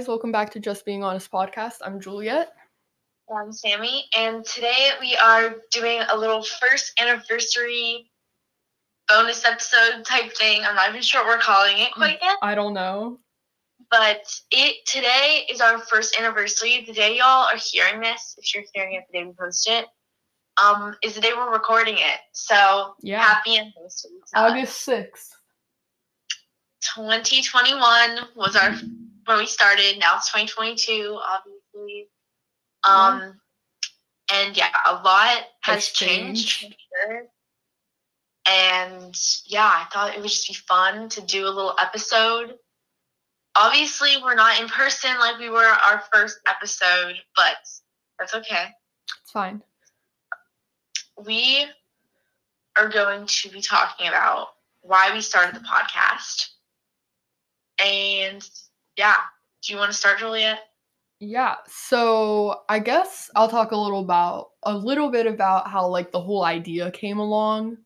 guys, welcome back to Just Being Honest podcast. I'm Juliet. I'm Sammy, and today we are doing a little first anniversary bonus episode type thing. I'm not even sure what we're calling it quite yet, I don't know. but it today is our first anniversary. The day y'all are hearing this, if you're hearing it the day we post it, um, is the day we're recording it. So Yeah. happy anniversary. August 6th. 2021 was our when we started. Now it's 2022, obviously. Um, and yeah, a lot has, Has changed. changed. sure. And yeah, I thought it would just be fun to do a little episode. Obviously, we're not in person like we were our first episode, but that's okay. It's fine. We are going to be talking about why we started the podcast. And yeah, do you want to start, Juliet? Yeah. So I guess I'll talk a little about a little bit about how like the whole idea came along.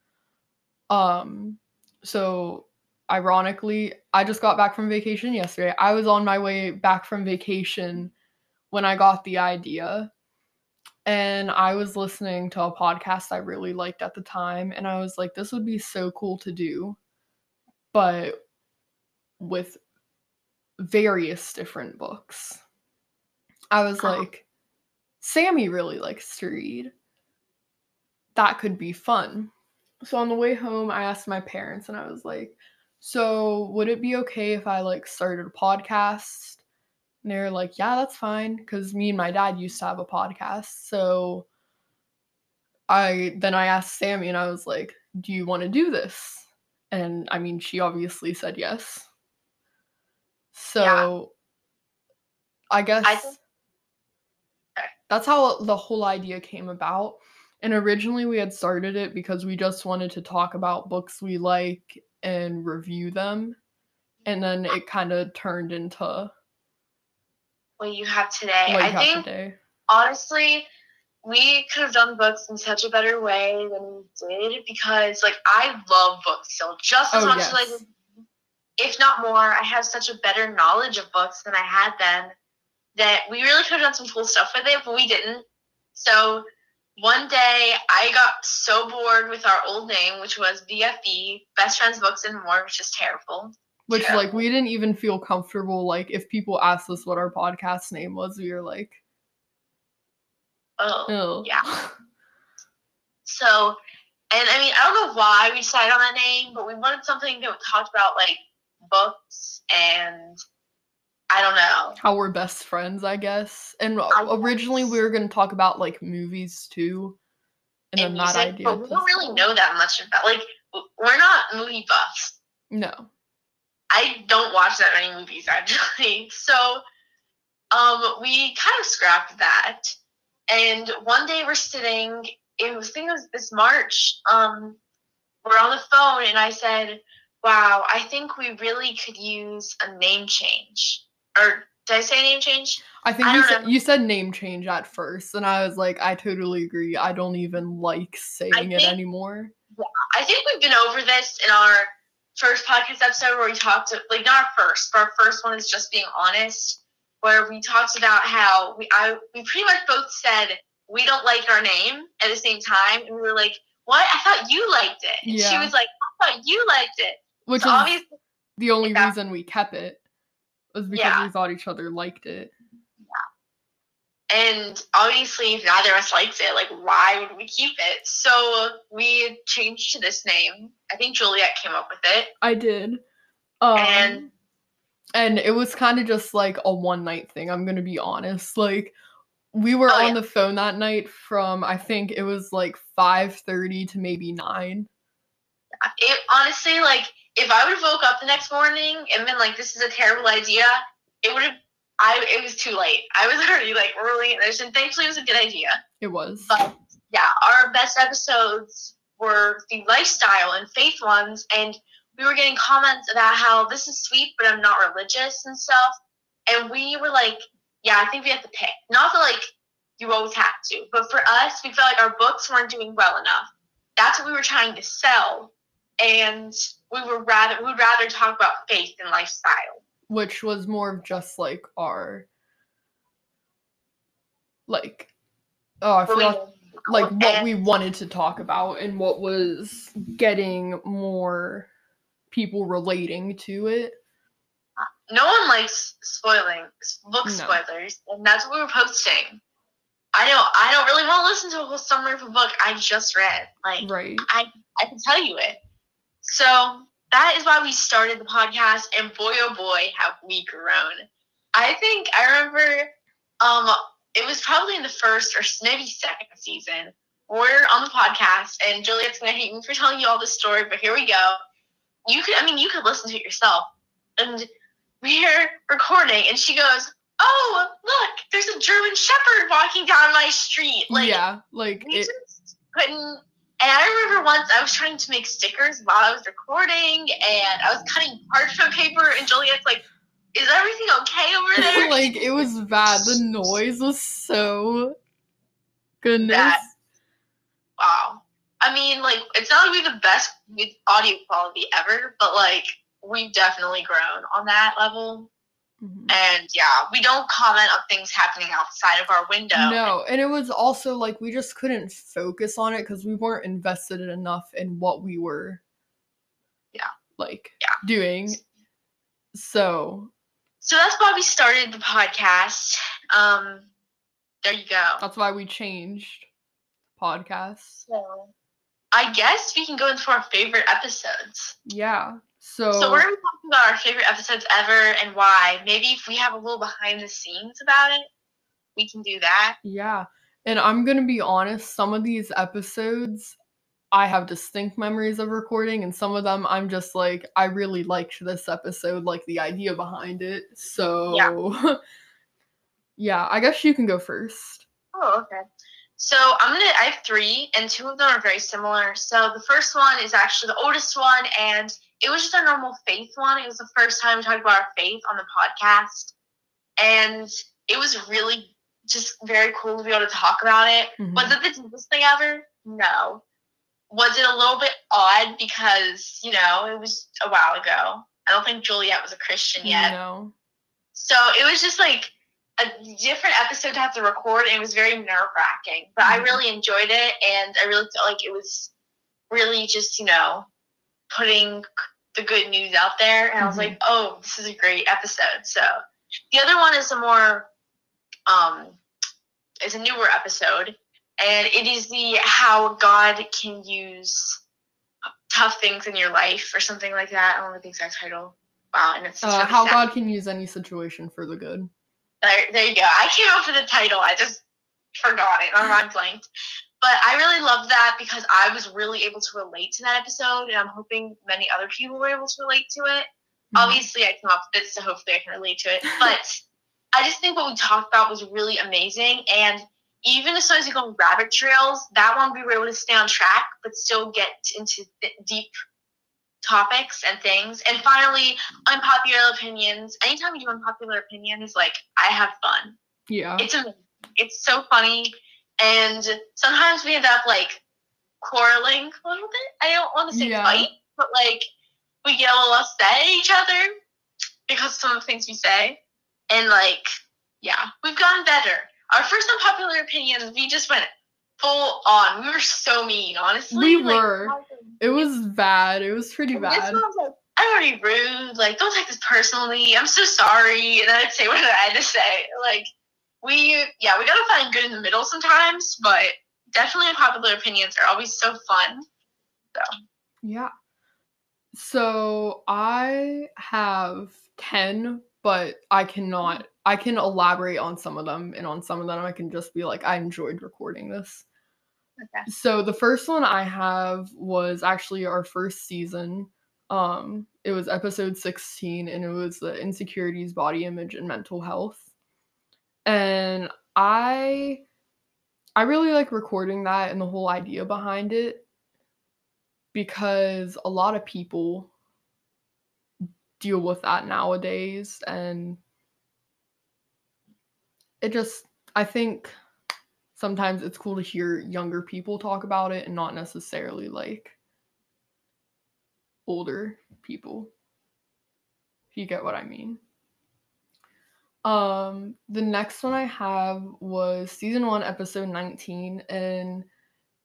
Um so ironically, I just got back from vacation yesterday. I was on my way back from vacation when I got the idea. And I was listening to a podcast I really liked at the time and I was like this would be so cool to do but with various different books. I was Oh. like, Sammy really likes to read. That could be fun. So on the way home, I asked my parents and I was like, so would it be okay if I like started a podcast? And they were like, yeah, that's fine. Cause me and my dad used to have a podcast. So I then I asked Sammy and I was like, do you want to do this? And I mean, she obviously said yes. So I guess I Okay. that's how the whole idea came about. And originally we had started it because we just wanted to talk about books we like and review them. And then it kind of turned into What you have today. you I have think today. honestly, we could have done books in such a better way than we did because, like, I love books still just as Oh, much as I yes. did, if not more. I have such a better knowledge of books than I had then that we really could have done some cool stuff with it, but we didn't. So one day I got so bored with our old name, which was BFB, Best Friends Books and More, which is terrible. Which like we didn't even feel comfortable like if people asked us what our podcast name was, we were like, Oh. oh Yeah. So, and I mean, I don't know why we decided on that name, but we wanted something that talked about like books and I don't know. how we're best friends, I guess. And I originally we were gonna talk about like movies too. And, And then that music, idea. but we don't really know that much about like we're not movie buffs. No. I don't watch that many movies actually. So, um, we kind of scrapped that. And one day we're sitting. It was I think it was this March. Um, we're on the phone, and I said, "Wow, I think we really could use a name change." Or did I say name change? I think I you said you said name change at first, and I was like, I totally agree. I don't even like saying it think- anymore. I think we've been over this in our first podcast episode where we talked like not our first, but our first one is just being honest, where we talked about how we I we pretty much both said we don't like our name at the same time, and we were like, "What? I thought you liked it." And she was like, "I thought you liked it." Which so is obviously, the only reason we kept it. Was because Yeah. we thought each other liked it. Yeah. And obviously, if neither of us likes it, like, why would we keep it? So we changed to this name. I think Juliet came up with it. I did. Um, And- and it was kind of just like a one night thing. I'm gonna be honest. Like we were Oh, on yeah. the phone that night from I think it was like five thirty to maybe nine. it honestly like if I would have woke up the next morning and been like, "This is a terrible idea," it would have. I it was too late. I was already like really. And thankfully it was a good idea. It was. But yeah, our best episodes were the lifestyle and faith ones, and we were getting comments about how this is sweet, but I'm not religious and stuff. And we were like, yeah, I think we have to pick. Not that like you always have to, but for us, we felt like our books weren't doing well enough. That's what we were trying to sell, and we were rather we would rather talk about faith and lifestyle. which was more of just like our like oh I we- forgot like what and- we wanted to talk about and what was getting more people relating to it. no one likes spoiling book No. spoilers, and that's what we were posting. I don't. I don't really want to listen to a whole summary of a book I just read. Like Right. I can tell you it. So that is why we started the podcast, and boy oh boy have we grown. I think I remember um it was probably in the first or maybe second season. We're on the podcast, and Juliet's gonna hate me for telling you all this story, but here we go. You could, I mean, you could listen to it yourself. And we're recording, and she goes, "Oh, look, there's a German Shepherd walking down my street." Like, yeah, like we it, just couldn't. And I remember once I was trying to make stickers while I was recording, and I was cutting parchment paper, and Juliet's like, "Is everything okay over there?" like it was bad. The noise was so goodness. Bad. wow. I mean, like, it's not like we have the best with audio quality ever, but like, we've definitely grown on that level. Mhm. And yeah, we don't comment on things happening outside of our window. No, and it was also like we just couldn't focus on it because we weren't invested enough in what we were Yeah. like Yeah. doing. So So that's why we started the podcast. Um, there you go. that's why we changed podcasts. So I guess we can go into our favorite episodes. Yeah. So, So we're gonna be talking about our favorite episodes ever and why. Maybe if we have a little behind the scenes about it, we can do that. yeah. And I'm going to be honest, some of these episodes I have distinct memories of recording and some of them I'm just like I really liked this episode, like the idea behind it. So yeah, yeah, I guess you can go first. Oh, okay. So I'm gonna. I have three, and two of them are very similar. So the first one is actually the oldest one, and it was just a normal faith one. It was the first time we talked about our faith on the podcast, and it was really just very cool to be able to talk about it. Mhm. Was it the deepest thing ever? No. Was it a little bit odd because you know it was a while ago? I don't think Juliet was a Christian yet. No. So it was just like a different episode to have to record, and it was very nerve wracking. But I Mhm. really enjoyed it, and I really felt like it was really just, you know, putting the good news out there. And I was Mhm. like, oh, this is a great episode. So the other one is a more, um, is a newer episode, and it is the how God can use tough things in your life or something like that. I don't know the exact title. Wow, and it's Uh, really how sad. God can use any situation for the good. There, there you go. I came up with the title. I just forgot it. My mind blanked. But I really loved that because I was really able to relate to that episode, and I'm hoping many other people were able to relate to it. Mhm. Obviously, I came up with it, so hopefully I can relate to it. But I just think what we talked about was really amazing. And even as soon as you go rabbit trails, that one we were able to stay on track, but still get into th- deep topics and things. And finally, unpopular opinions. Anytime you do unpopular opinions, like I have fun. Yeah. It's amazing. It's so funny, and sometimes we end up like quarreling a little bit. I don't want to say Yeah. fight, but like we get a little upset at each other because of some of the things we say, and like yeah, we've gotten better. Our first unpopular opinions, we just went full on. We were so mean, honestly. We Like, were. It was bad. It was pretty bad. I'm already rude. Like, don't take this personally. I'm so sorry. And then I'd say what I had to say. Like, we, yeah, we gotta find good in the middle sometimes, but definitely unpopular opinions are always so fun. So Yeah. So I have 10, but I cannot I can elaborate on some of them and on some of them I can just be like I enjoyed recording this. Okay. So the first one I have was actually our first season. Um it was episode 16 and it was the insecurities, body image and mental health. And I I really like recording that and the whole idea behind it because a lot of people deal with that nowadays and it just I think sometimes it's cool to hear younger people talk about it and not necessarily like older people. If you get what I mean. Um, the next one I have was season one, episode 19, and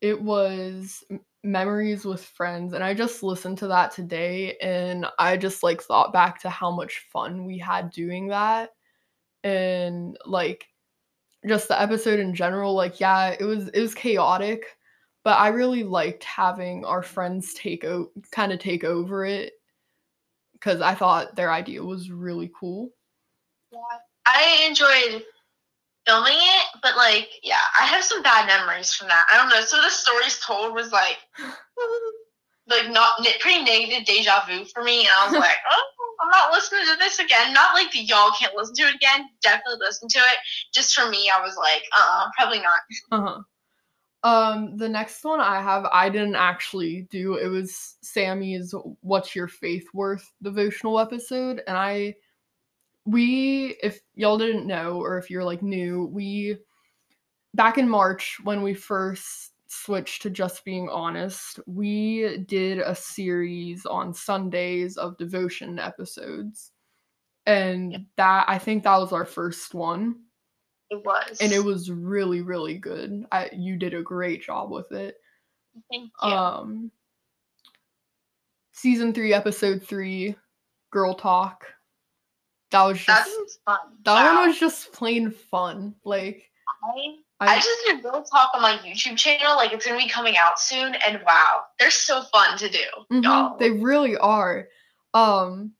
it was Memories with Friends. And I just listened to that today and I just like thought back to how much fun we had doing that. And like just the episode in general, like, yeah, it was it was chaotic, but I really liked having our friends take o- kind of take over it because I thought their idea was really cool. Yeah. I enjoyed filming it, but like, yeah, I have some bad memories from that. I don't know. So the stories told was like, like not pretty negative deja vu for me, and I was like, oh, I'm not listening to this again. Not like y'all can't listen to it again. Definitely listen to it. Just for me, I was like, uh, probably not. Uh huh. Um, the next one I have, I didn't actually do. It was Sammy's "What's Your Faith Worth" devotional episode, and I, we, if y'all didn't know, or if you're like new, we, back in March when we first switched to just being honest, we did a series on Sundays of devotion episodes, and Yep. that I think that was our first one. It was, and it was really really good. I, you did a great job with it. Thank you. um season three episode three girl talk that was that just was fun. that Wow. one was just plain fun like I, I I, just did Real Talk on my YouTube channel. Like it's gonna be coming out soon, and wow, they're so fun to do, Mhm, y'all. they really are um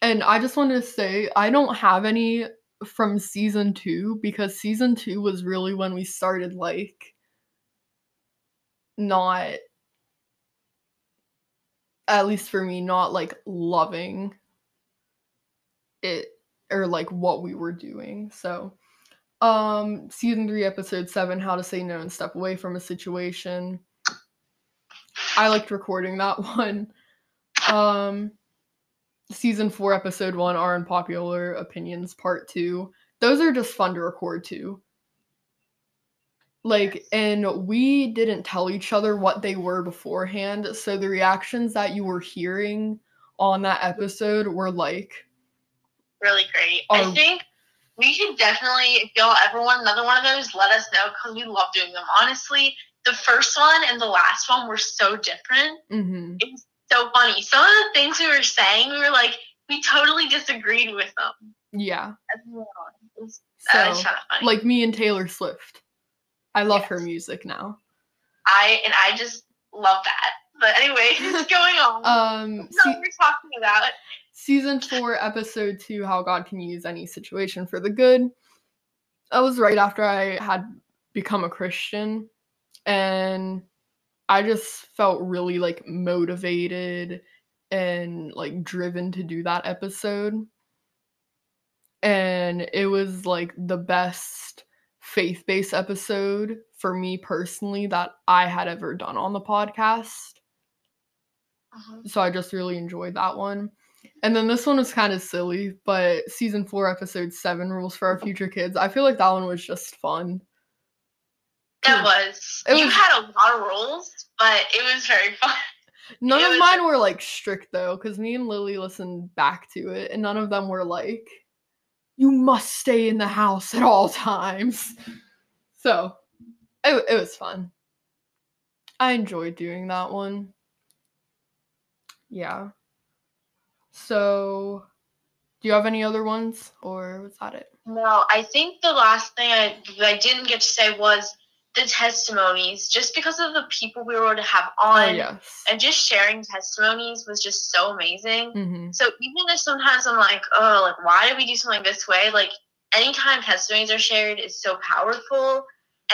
and i just wanted to say i don't have any from season two because season two was really when we started like not at least for me not like loving it or like what we were doing so um season 3 episode 7 how to say no and step away from a situation. I liked recording that one. Um season 4 episode 1 our unpopular opinions part 2 those are just fun to record too. Like and we didn't tell each other what they were beforehand so the reactions that you were hearing on that episode were like really great. I Um, think we could definitely, if y'all ever want another one of those, let us know because we love doing them. Honestly, the first one and the last one were so different. mhm, It was so funny. Some of the things we were saying, we were like, we totally disagreed with them. yeah as we went on. It was, so that was kind of funny. like me and taylor swift i love her music now I and I just love that. But anyway, what's going on? um That's se- not what we're talking about. Season four, episode two, how God can use any situation for the good. That was right after I had become a Christian. And I just felt really like motivated and like driven to do that episode. And it was like the best faith based episode for me personally that I had ever done on the podcast uh-huh. so I just really enjoyed that one. And then this one was kind of silly, but season four, episode seven, rules for our future kids. I feel like that one was just fun. That was. It you was- had a lot of rules, but it was very fun. None It of mine were like strict though, because me and Lily listened back to it, and none of them were like, "You must stay in the house at all times." So it it was fun. I enjoyed doing that one. Yeah. So, do you have any other ones, or was that it? No, I think the last thing I I didn't get to say was the testimonies, just because of the people we were able to have Oh on, yes. and just sharing testimonies was just so amazing. hmm So even if sometimes I'm like, oh, like why did we do something this way? Like anytime testimonies are shared is so powerful.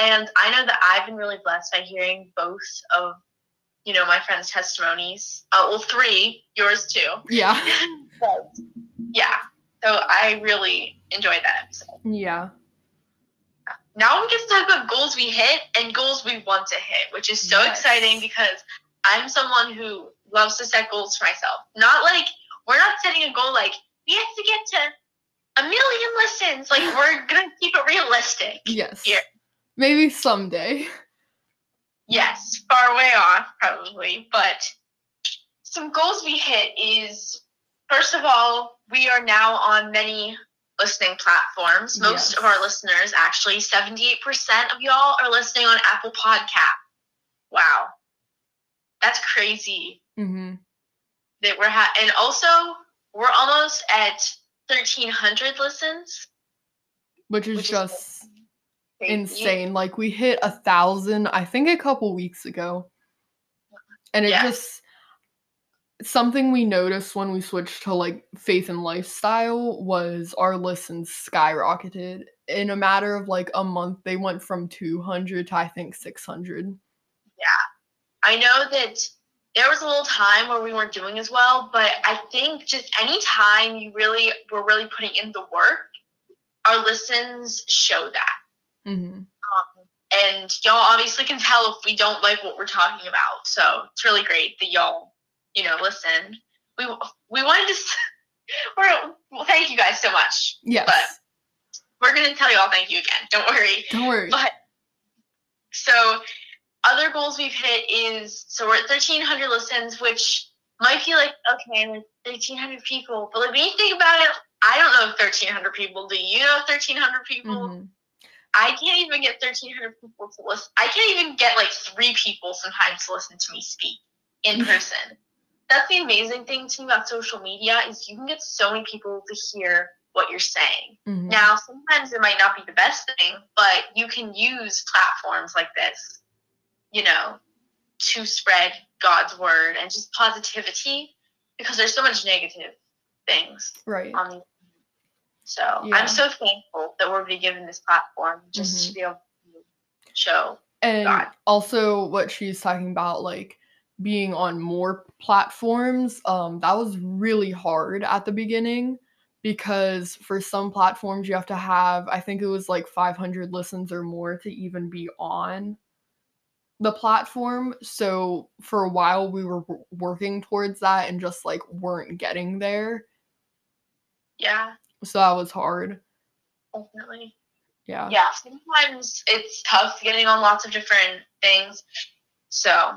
And I know that I've been really blessed by hearing both of, you know, my friends' testimonies. Uh, well, three, yours too. Yeah. But, yeah. So I really enjoyed that episode. Yeah. Now we get to talk about goals we hit and goals we want to hit, which is so Yes. exciting because I'm someone who loves to set goals for myself. Not like we're not setting a goal like we have to get to a million listens. Like we're gonna keep it realistic. Yes. Here. Maybe someday. Yes, far way off probably, but some goals we hit is first of all, we are now on many listening platforms. Most Yes. of our listeners, actually, 78% of y'all are listening on Apple Podcast. Wow. That's crazy hmm that we're ha- and also we're almost at 1300 listens. Which is Which just Crazy. Insane. Like we hit a thousand, I think a couple weeks ago. And it just something we noticed when we switched to like faith and lifestyle was our listens skyrocketed. In a matter of like a month, they went from 200 to I think 600. Yeah. I know that there was a little time where we weren't doing as well, but I think just any time you really were really putting in the work, our listens show that. Hmm And y'all obviously can tell if we don't like what we're talking about. So it's really great that y'all, you know, listen. We we wanted to. We're, well, thank you guys so much. Yes. But we're gonna tell y'all thank you again. Don't worry. Don't worry. But so other goals we've hit is so we're at 1300 listens, which might feel like okay, like 1300 people, but like when you think about it, I don't know if 1300 people. Do you know 1300 people? Mhm. I can't even get 1300 people to listen. I can't even get like three people sometimes to listen to me speak in person. That's the amazing thing to me about social media is you can get so many people to hear what you're saying. Mhm. Now, sometimes it might not be the best thing, but you can use platforms like this, you know, to spread God's word and just positivity because there's so much negative things Right. on. So Yeah. I'm so thankful that we're being given this platform just to be able to show. and God. also what she's talking about like being on more platforms um that was really hard at the beginning because for some platforms you have to have i think it was like 500 listens or more to even be on the platform so for a while we were working towards that and just like weren't getting there Yeah, so that was hard definitely. yeah Yeah, sometimes it's tough getting on lots of different things. So,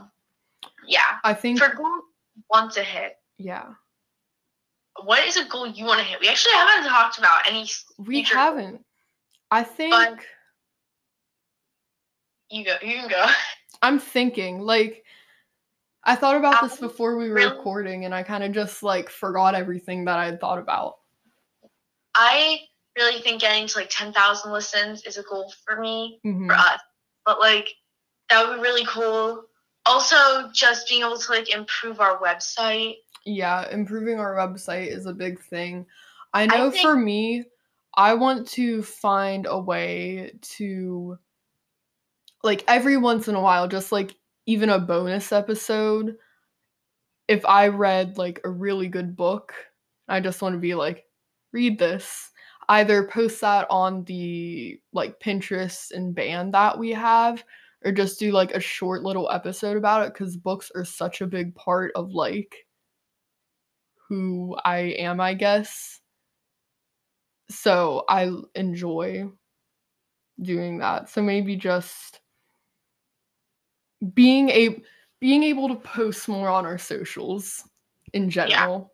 yeah. i think For goal want to hit, yeah what is a goal you want to hit? We actually haven't talked about any. we haven't i think You go. You can go. I'm thinking like I thought about this Um, before we were really? recording and I kind of just like forgot everything that I had thought about. I really think getting to like ten thousand listens is a goal for me Mhm. for us. But like that would be really cool. Also, just being able to like improve our website. Yeah, improving our website is a big thing. I I know think- for me, I want to find a way to like every once in a while just like even a bonus episode if I read like a really good book, I just want to be like read this. Either post that on the like Pinterest and band that we have or just do like a short little episode about it cuz books are such a big part of like who I am, I guess. So I enjoy doing that. So maybe just being a being able to post more on our socials in general.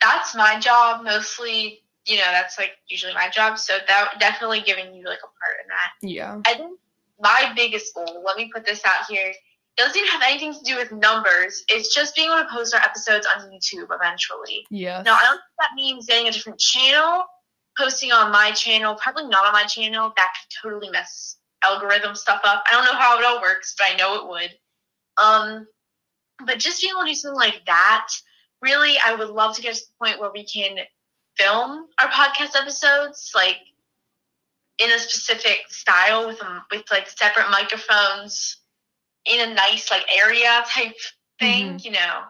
That's my job mostly. You know, that's like usually my job. So that definitely giving you like a part in that. Yeah. I think my biggest goal, let me put this out here, doesn't even have anything to do with numbers. It's just being able to post our episodes on YouTube eventually. Yeah. Now, I don't think that means getting a different channel, posting on my channel, probably not on my channel. That could totally mess algorithm stuff up. I don't know how it all works, but I know it would. Um, but just being able to do something like that, really, I would love to get to the point where we can film our podcast episodes, like in a specific style with um, with like separate microphones in a nice like area type thing, you know.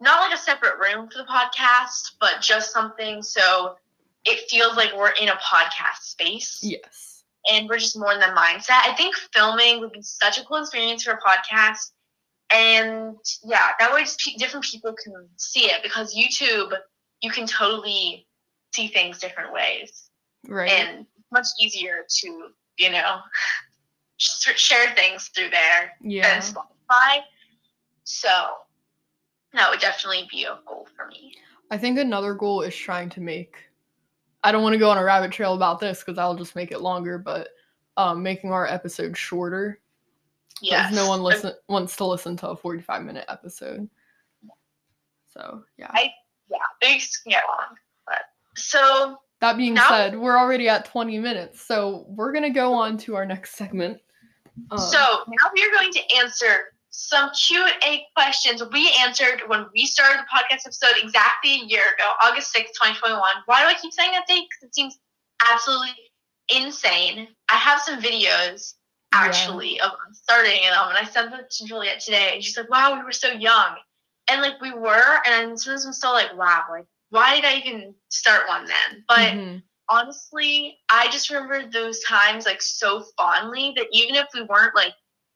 Not like a separate room for the podcast, but just something so it feels like we're in a podcast space yes. and we're just more in the mindset. I think filming would be such a cool experience for a podcast. And yeah, that way different people can see it because YouTube, you can totally see things different ways Right. and much easier to, you know, share things through there yeah. than Spotify. So that would definitely be a goal for me. I think another goal is trying to make I don't want to go on a rabbit trail about this because I'll just make it longer, but um, making our episode shorter. Yes. Because no one listen wants to listen to a 45 minute episode. So yeah. I- Yeah, things can get long. But so That being Now- said, we're already at 20 minutes, so we're gonna go on to our next segment. Um, so now we are going to answer some Q and A questions we answered when we started the podcast episode exactly a year ago, August sixth, twenty twenty one. Why do I keep saying that date? Because it seems absolutely insane. I have some videos Yeah. actually of starting them, and I sent them to Juliet today, and she's like, "Wow, we were so young," and like we were, and sometimes I'm still like, "Wow, like why did I even start one then?" But mhm. honestly, I just remember those times like so fondly that even if we weren't like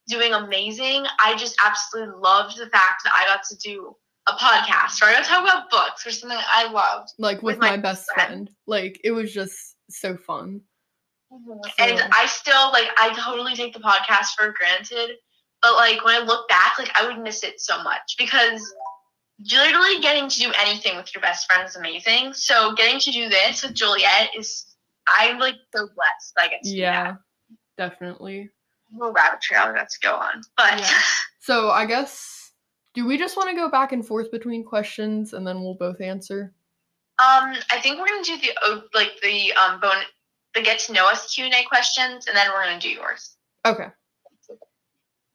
doing amazing, I just absolutely loved the fact that I got to do a podcast, or I got to talk about books or something I loved. like with, with my, my best friend. friend. Like it was just so fun. And I still like I totally take the podcast for granted, but like when I look back, like I would miss it so much because literally getting to do anything with your best friend is amazing. So getting to do this with Juliet is I'm like so blessed I get to do that. Yeah, definitely. little rabbit trail that's go on. But Yeah. So I guess do we just want to go back and forth between questions and then we'll both answer? um, I think we're gonna do the like the um bone the get to know us Q and A questions, and then we're gonna do yours. Okay.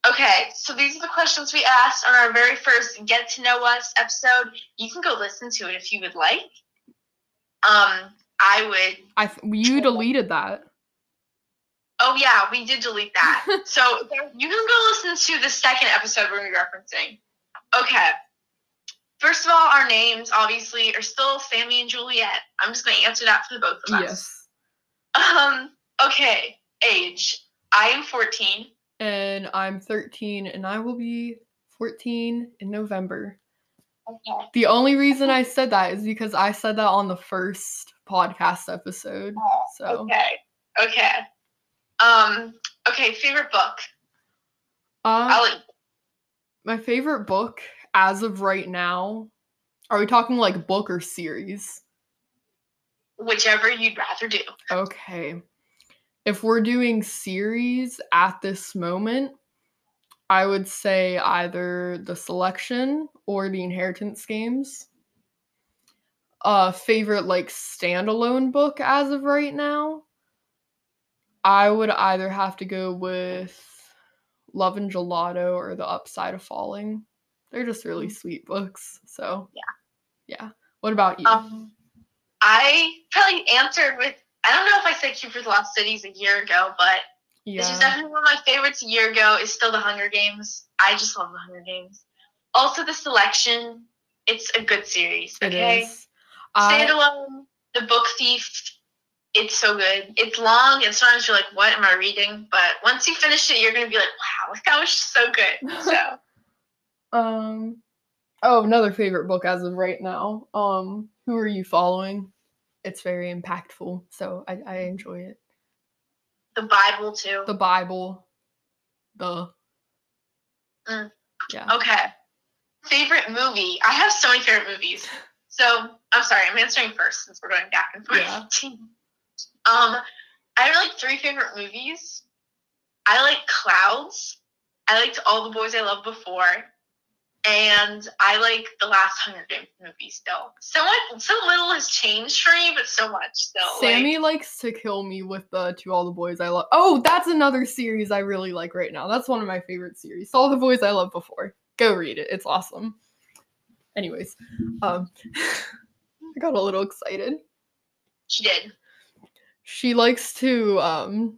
Okay, so these are the questions we asked on our very first get to know us episode. You can go listen to it if you would like. Um, I would. I th- you deleted that. Oh yeah, we did delete that. so you can go listen to the second episode we're referencing. Okay. First of all, our names obviously are still Sammy and Juliet. I'm just gonna answer that for the both of us. Yes. Um. Okay. Age. I am 14. And I'm 13 and I will be 14 in November. Okay. The only reason I said that is because I said that on the first podcast episode. So Okay. Okay. Um. Okay. Favorite book. Um, I'll my favorite book as of right now. Are we talking like book or series? Whichever you'd rather do. Okay. If we're doing series at this moment, I would say either The Selection or The Inheritance Games. Uh favorite like standalone book as of right now. I would either have to go with Love and Gelato or The Upside of Falling. They're just really sweet books. So Yeah. Yeah. What about you? Um, I probably answered with I don't know if I said Keeper of the Lost Cities a year ago, but this is definitely one of my favorites a year ago. Is still the Hunger Games. I just love the Hunger Games. Also, the Selection. It's a good series. Okay. I- Standalone, The Book Thief. It's so good. It's long, and sometimes you're like, "What am I reading?" But once you finish it, you're gonna be like, "Wow, that was so good." So. Um oh, another favorite book as of right now. Um who are you following? It's very impactful, so I, I enjoy it. The Bible too. The Bible. The Mm. Yeah. Okay. Favorite movie? I have so many favorite movies. So I'm sorry, I'm answering first since we're going back and forth. Yeah. um, I have like three favorite movies. I like Clouds. I liked All the Boys I Loved Before. And I like the last Hunger Games movie still. So much, so little has changed for me, but so much still. Sammy Like, likes to kill me with the To All the Boys I Love. Oh, that's another series I really like right now. That's one of my favorite series. To All the Boys I Love Before. Go read it. It's awesome. Anyways, um I got a little excited. she did. she likes to um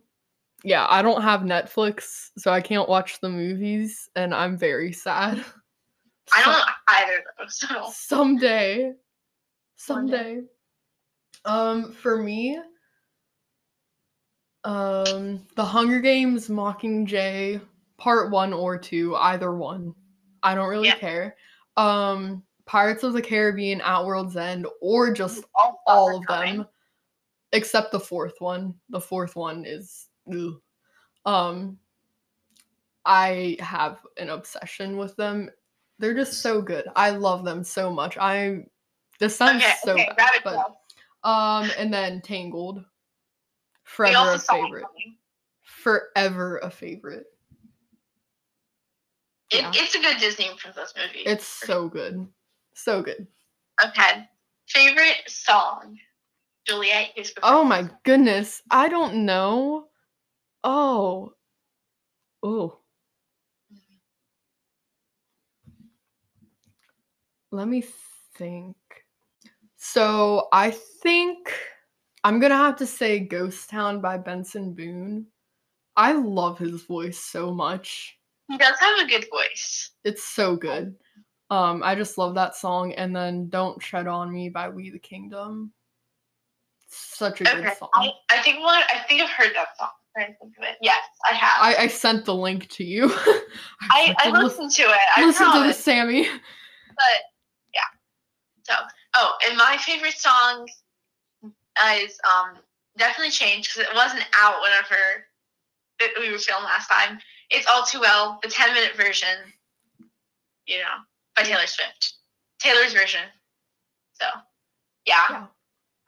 yeah i don't have netflix so i can't watch the movies and i'm very sad I don't either though. So someday someday um for me um the hunger games mockingjay part one or two either one i don't really Yeah. care um pirates of the caribbean at world's end or just all, all of them except the fourth one the fourth one is ugh. um i have an obsession with them they're just so good i love them so much i this sounds Okay, so okay, bad, but. Um, and then Tangled. Forever a favorite. Forever a favorite. It, Yeah. It's a good Disney princess movie. It's so good. So good. okay. Favorite song, Juliet. Who's Oh my goodness. I don't know. Oh. Oh. Let me think. So I think I'm gonna have to say Ghost Town by Benson Boone. I love his voice so much. He does have a good voice. It's so good. Um, I just love that song. And then Don't Tread on Me by We the Kingdom. Such a good song. I, I think what I think I've heard that song. I'm trying to think of it. Yes, I have. I, I sent the link to you. I, I like, listened to it. I listen to this, Sammy. But. So oh, and my favorite song is um definitely changed because it wasn't out whenever it, we were filming last time. It's all too well the ten minute version. You know, by Taylor Swift. Taylor's version. So yeah, Yeah.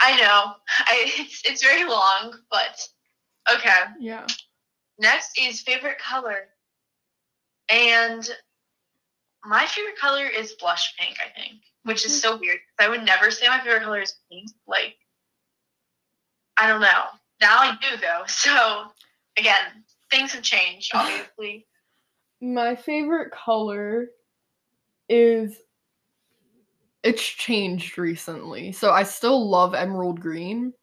I know. I it's it's very long, but okay. Yeah. Next is favorite color. And my favorite color is blush pink, I think, which is so weird. I would never say my favorite color is pink. Like, I don't know. Now I do, though. So, again, things have changed, obviously. My favorite color is it's changed recently. So I still love emerald green,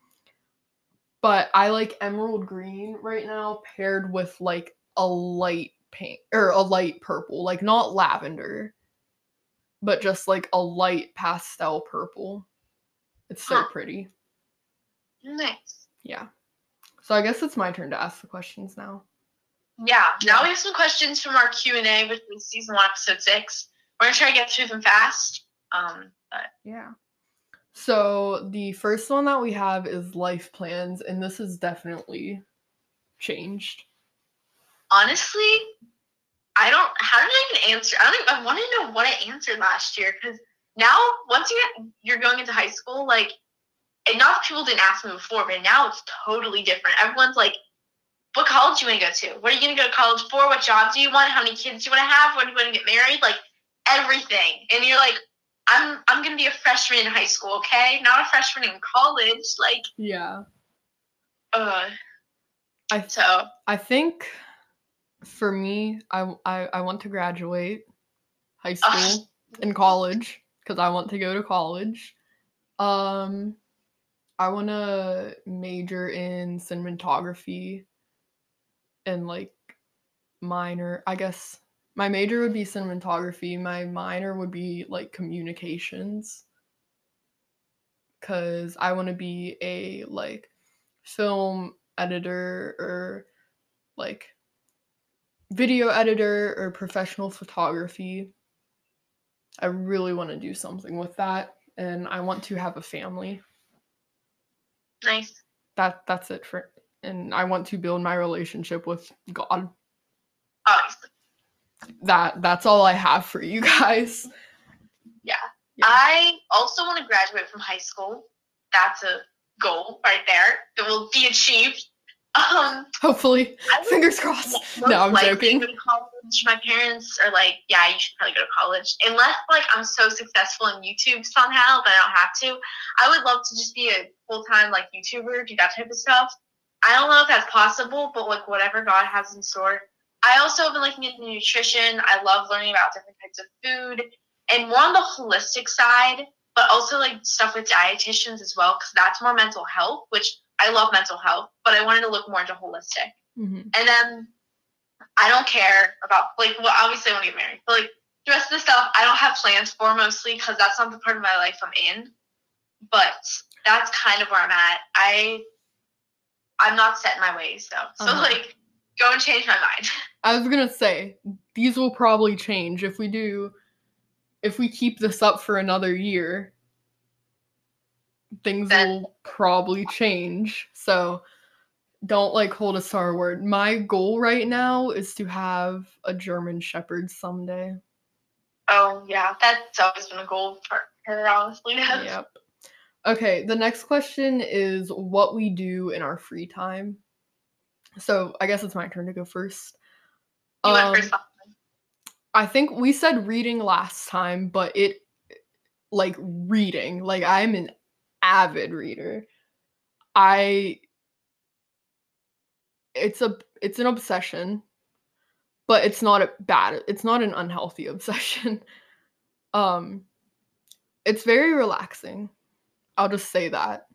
but I like emerald green right now paired with like a light pink or a light purple, like not lavender, but just like a light pastel purple. It's so Huh. pretty. nice. Yeah. So I guess it's my turn to ask the questions now. Yeah. Now we have some questions from our Q and A, which is season one, episode six. We're gonna try to get through them fast. Um, but Yeah. So the first one that we have is life plans, and this has definitely changed. honestly, I don't. How did I even answer? I don't. Even, I want to know what I answered last year because now, once you you're going into high school, like, enough people didn't ask me before, but now it's totally different. Everyone's like, "What college do you want to go to? What are you going to go to college for? What job do you want? How many kids do you want to have? When do you want to get married? Like, everything." And you're like, "I'm I'm going to be a freshman in high school, okay? Not a freshman in college." Like, Yeah. uh. I So I think for me, I I, I want to graduate high school and college because I want to go to college. Um I want to major in cinematography and like minor, I guess my major would be cinematography, my minor would be like communications cuz I want to be a like film editor or like video editor or professional photography. I really want to do something with that and I want to have a family. nice. That that's it for and I want to build my relationship with God. Obviously. That that's all I have for you guys. Yeah. I also want to graduate from high school. That's a goal right there that will be achieved. Um, Hopefully. Would Fingers crossed. No, I'm joking. College. My parents are like, "Yeah, you should probably go to college." Unless like I'm so successful in YouTube somehow that I don't have to. I would love to just be a full time like YouTuber, do that type of stuff. I don't know if that's possible, but like whatever God has in store. I also have been looking into nutrition. I love learning about different types of food and more on the holistic side, but also like stuff with dietitians as well, because that's more mental health, which I love mental health, but I wanted to look more into holistic. Mhm. And then I don't care about like well obviously I want to get married, but like the rest of the stuff I don't have plans for mostly because that's not the part of my life I'm in. But that's kind of where I'm at. I I'm not set in my ways though. So Uh-huh. like go and change my mind. I was gonna say these will probably change if we do if we keep this up for another year. Things will probably change. So don't like hold a our word. My goal right now is to have a German Shepherd someday. Oh yeah, that's always been a goal for her honestly. Yep. Okay, the next question is what we do in our free time. So I guess it's my turn to go first. You Um, went first. I think we said reading last time, but it like reading, like I'm an avid reader. I it's a it's an obsession, but it's not a bad it's not an unhealthy obsession. Um it's very relaxing. I'll just say that.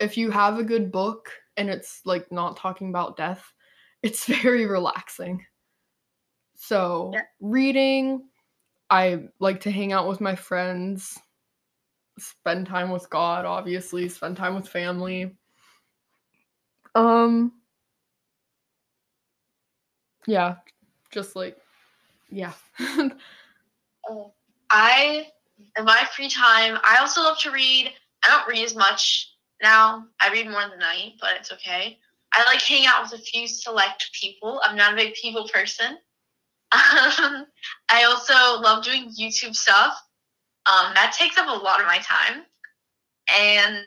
If you have a good book and it's like not talking about death, it's very relaxing. So, Yeah. reading, I like to hang out with my friends, spend time with God, obviously, spend time with family. Um yeah, just like yeah. Um, I, in my free time, I also love to read. I don't read as much now. I read more in the night, but it's okay. I like hanging out with a few select people. I'm not a big people person. Um, I also love doing YouTube stuff. Um, that takes up a lot of my time, and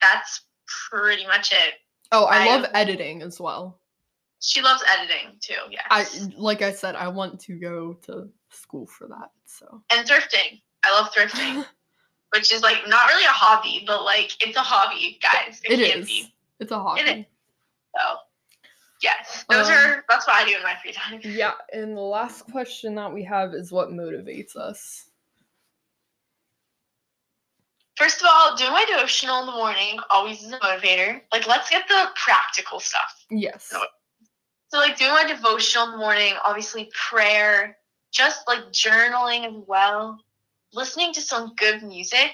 that's pretty much it. oh, I, I- love editing as well. She loves editing too. Yeah. I like I said I want to go to school for that. So and thrifting. I love thrifting. which is like not really a hobby, but like it's a hobby, guys. It, it can is. be. It's a hobby. So yes, those Um, are that's what I do in my free time. Yeah, and the last question that we have is what motivates us. First of all, doing my devotional in the morning always is a motivator. Like let's get the practical stuff. Yes. So like doing my devotional in the morning, obviously prayer, just like journaling as well. Listening to some good music,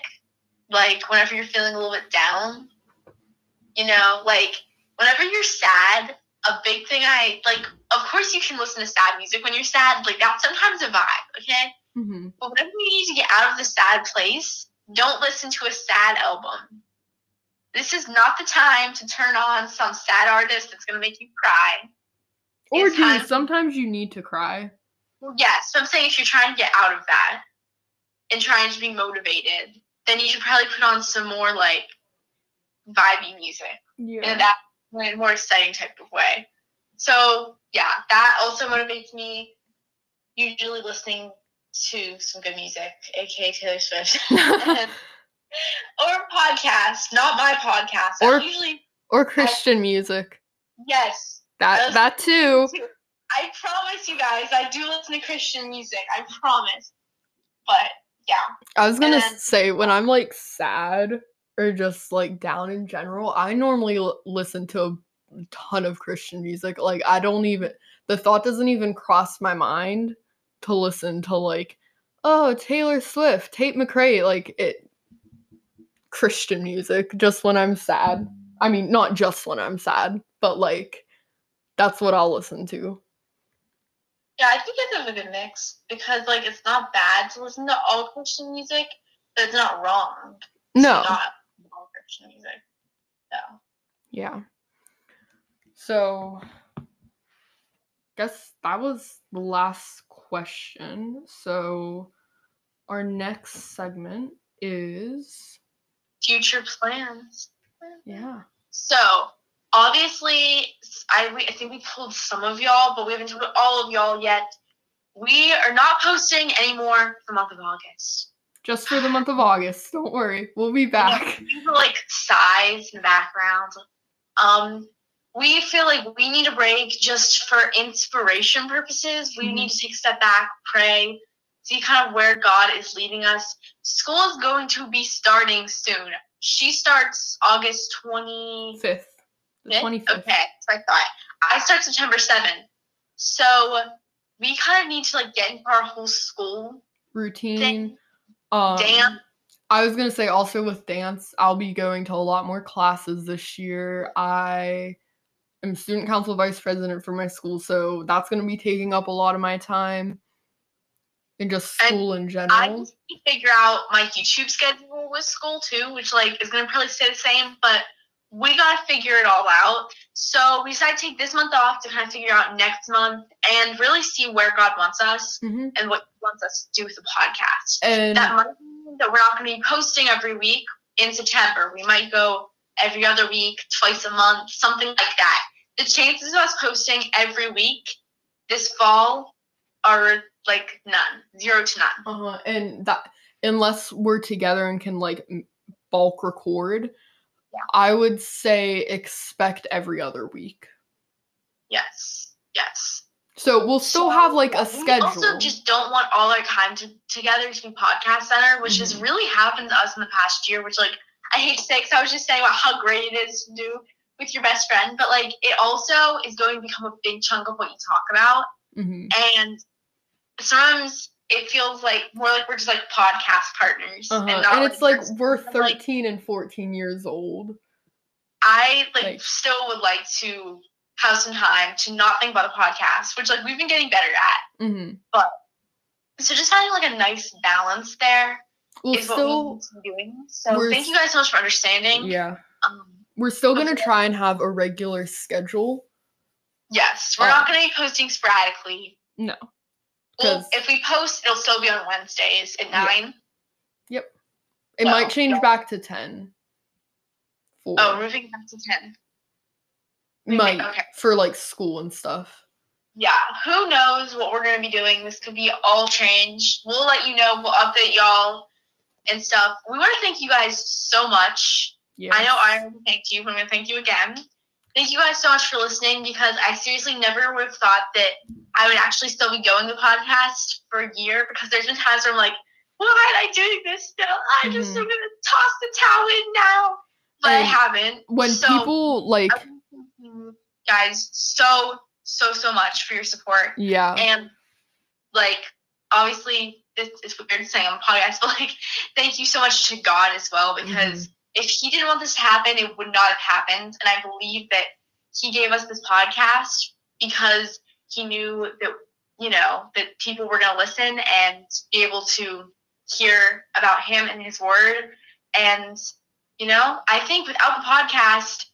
like whenever you're feeling a little bit down. You know, like whenever you're sad, a big thing I like of course you can listen to sad music when you're sad, like that's sometimes a vibe, okay? hmm But whenever you need to get out of the sad place, don't listen to a sad album. This is not the time to turn on some sad artist that's gonna make you cry. Or It's do time- sometimes you need to cry. Well, yes, so I'm saying if you're trying to get out of that and trying to be motivated, then you should probably put on some more like vibey music Yeah. in that in a more exciting type of way. So yeah, that also motivates me. Usually listening to some good music, aka Taylor Swift, and- or podcast, not my podcast. Or- I usually or Christian music. yes. That that too. I promise you guys, I do listen to Christian music. I promise. But yeah, I was gonna then- say when I'm like sad or just like down in general, I normally l- listen to a ton of Christian music. Like I don't even the thought doesn't even cross my mind to listen to like oh Taylor Swift, Tate McRae, like it Christian music just when I'm sad. I mean, not just when I'm sad, but like that's what I'll listen to. yeah, I think it's a good mix because like it's not bad to listen to all Christian music, but it's not wrong. to No. not all Christian music. So Yeah. So, guess that was the last question. So, our next segment is future plans. yeah. So obviously, I, we, I think we told some of y'all, but we haven't told all of y'all yet. We are not posting anymore for the month of August. Just for the month of August. Don't worry. We'll be back. Like sighs in the background. Um, we feel like we need a break just for inspiration purposes. We Mhm. need to take a step back, pray, see kind of where God is leading us. School is going to be starting soon. She starts August 20. 5th. The Fifth? 25th. Okay, so I thought. I start September 7th. So we kind of need to like get into our whole school Routine. Um, dance. I was gonna say also with dance, I'll be going to a lot more classes this year. I am student council vice president for my school, so that's gonna be taking up a lot of my time. And just And school in general. I need to figure out my YouTube schedule with school too, which like is gonna probably stay the same, but we gotta figure it all out. So we decided to take this month off to kind of figure out next month and really see where God wants us hmm and what He wants us to do with the podcast. And that might mean that we're not going to be posting every week. in September. We might go every other week, twice a month, something like that. The chances of us posting every week this fall are like none, zero to none. Uh-huh. And that unless we're together and can like bulk record, Yeah. I would say expect every other week. Yes, yes. So we'll still have like a schedule. We also just don't want all our time to, together to be podcast center, which has Mhm. really happened to us in the past year. Which like I hate to say, because I was just saying about how great it is to do with your best friend, but like it also is going to become a big chunk of what you talk about, Mhm. and sometimes it feels like more like we're just like podcast partners, Uh-huh. and not And it's like friends. we're But, like, 13 and 14 years old. I like, Like- still would like to have some time to not think about the podcast, which like we've been getting better at. hmm So just having like a nice balance there We'll is what still, we need to doing. So thank you guys so much for understanding. yeah, Um, we're still gonna Okay. try and have a regular schedule. yes, we're Um, not going to be posting sporadically. No, Well, if we post, it'll still be on Wednesdays at Yeah. nine. it No, might change no. back to 10. For, Oh, moving back to ten. we might okay. for like school and stuff. Yeah, who knows what we're going to be doing? This could be all change. We'll let you know. We'll update y'all and stuff. We want to thank you guys so much Yeah. I know I already thanked you, but I'm gonna thank you again. Thank you guys so much for listening because I seriously never would have thought that I would actually still be going the podcast for a year because there's been times where I'm like, why am I doing this still? I just Mhm. am gonna toss the towel in now. But I haven't. when So, people like I wanna thank you guys so, so, so much for your support. yeah. And like obviously this is weird saying on podcast, but like thank you so much to God as well mm-hmm. because if he didn't want this to happen, it would not have happened. And I believe that he gave us this podcast because he knew that you know that people were gonna listen and be able to hear about him and his word. And you know, I think without the podcast,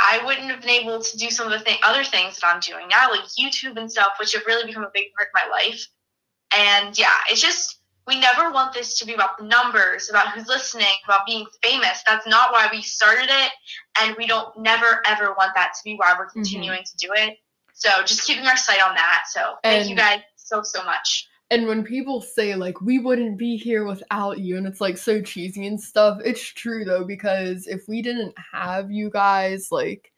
I wouldn't have been able to do some of the th- other things that I'm doing now, like YouTube and stuff, which have really become a big part of my life. And yeah, it's just, we never want this to be about the numbers, about who's listening, about being famous. That's not why we started it. And we don't never, ever want that to be why we're mm-hmm. continuing to do it. So just keeping our sight on that. So thank you guys so, so much. And when people say like we wouldn't be here without you and it's like so cheesy and stuff, it's true though because if we didn't have you guys like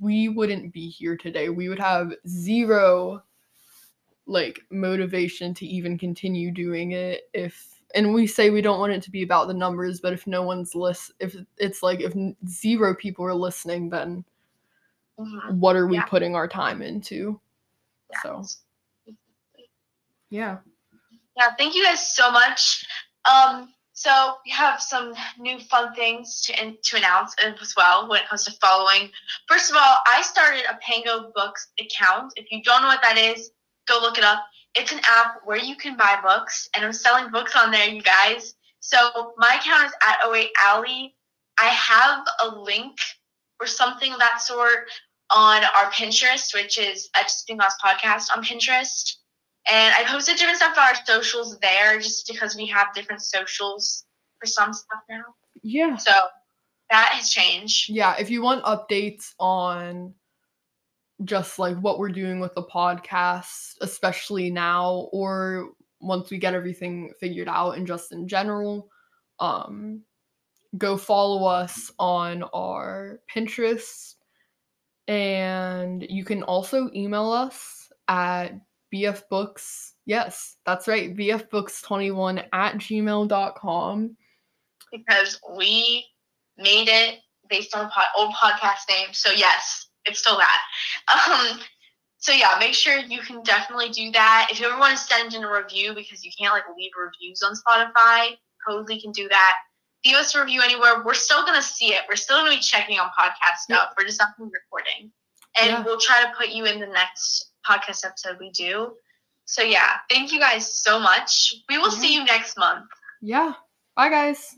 we wouldn't be here today. We would have zero like motivation to even continue doing it if and we say we don't want it to be about the numbers, but if no one's list if it's like if zero people are listening then Mhm. what are we Yeah. putting our time into? Yeah. So, yeah. yeah thank you guys so much um so we have some new fun things to in, to announce as well when it comes to following first of all i started a pango books account if you don't know what that is go look it up it's an app where you can buy books and i'm selling books on there you guys so my account is at 08 alley i have a link or something of that sort on our pinterest which is at just being lost podcast on pinterest and I posted different stuff on our socials there just because we have different socials for some stuff now. Yeah. So that has changed. Yeah, if you want updates on just like what we're doing with the podcast, especially now, or once we get everything figured out and just in general, um, go follow us on our Pinterest. And you can also email us at bfbooks. Yes, that's right, bfbooks21 at gmail.com. because we made it based on old podcast name. So yes, it's still that. Um, so yeah, make sure you can definitely do that. If you ever want to send in a review because you can't like leave reviews on Spotify, totally can do that. Leave us a review anywhere. We're still gonna see it. We're still gonna be checking on podcast stuff. We're just not gonna be recording, and Yeah. we'll try to put you in the next podcast episode we do. So yeah, thank you guys so much. We will see you next month. Yeah. Bye, guys.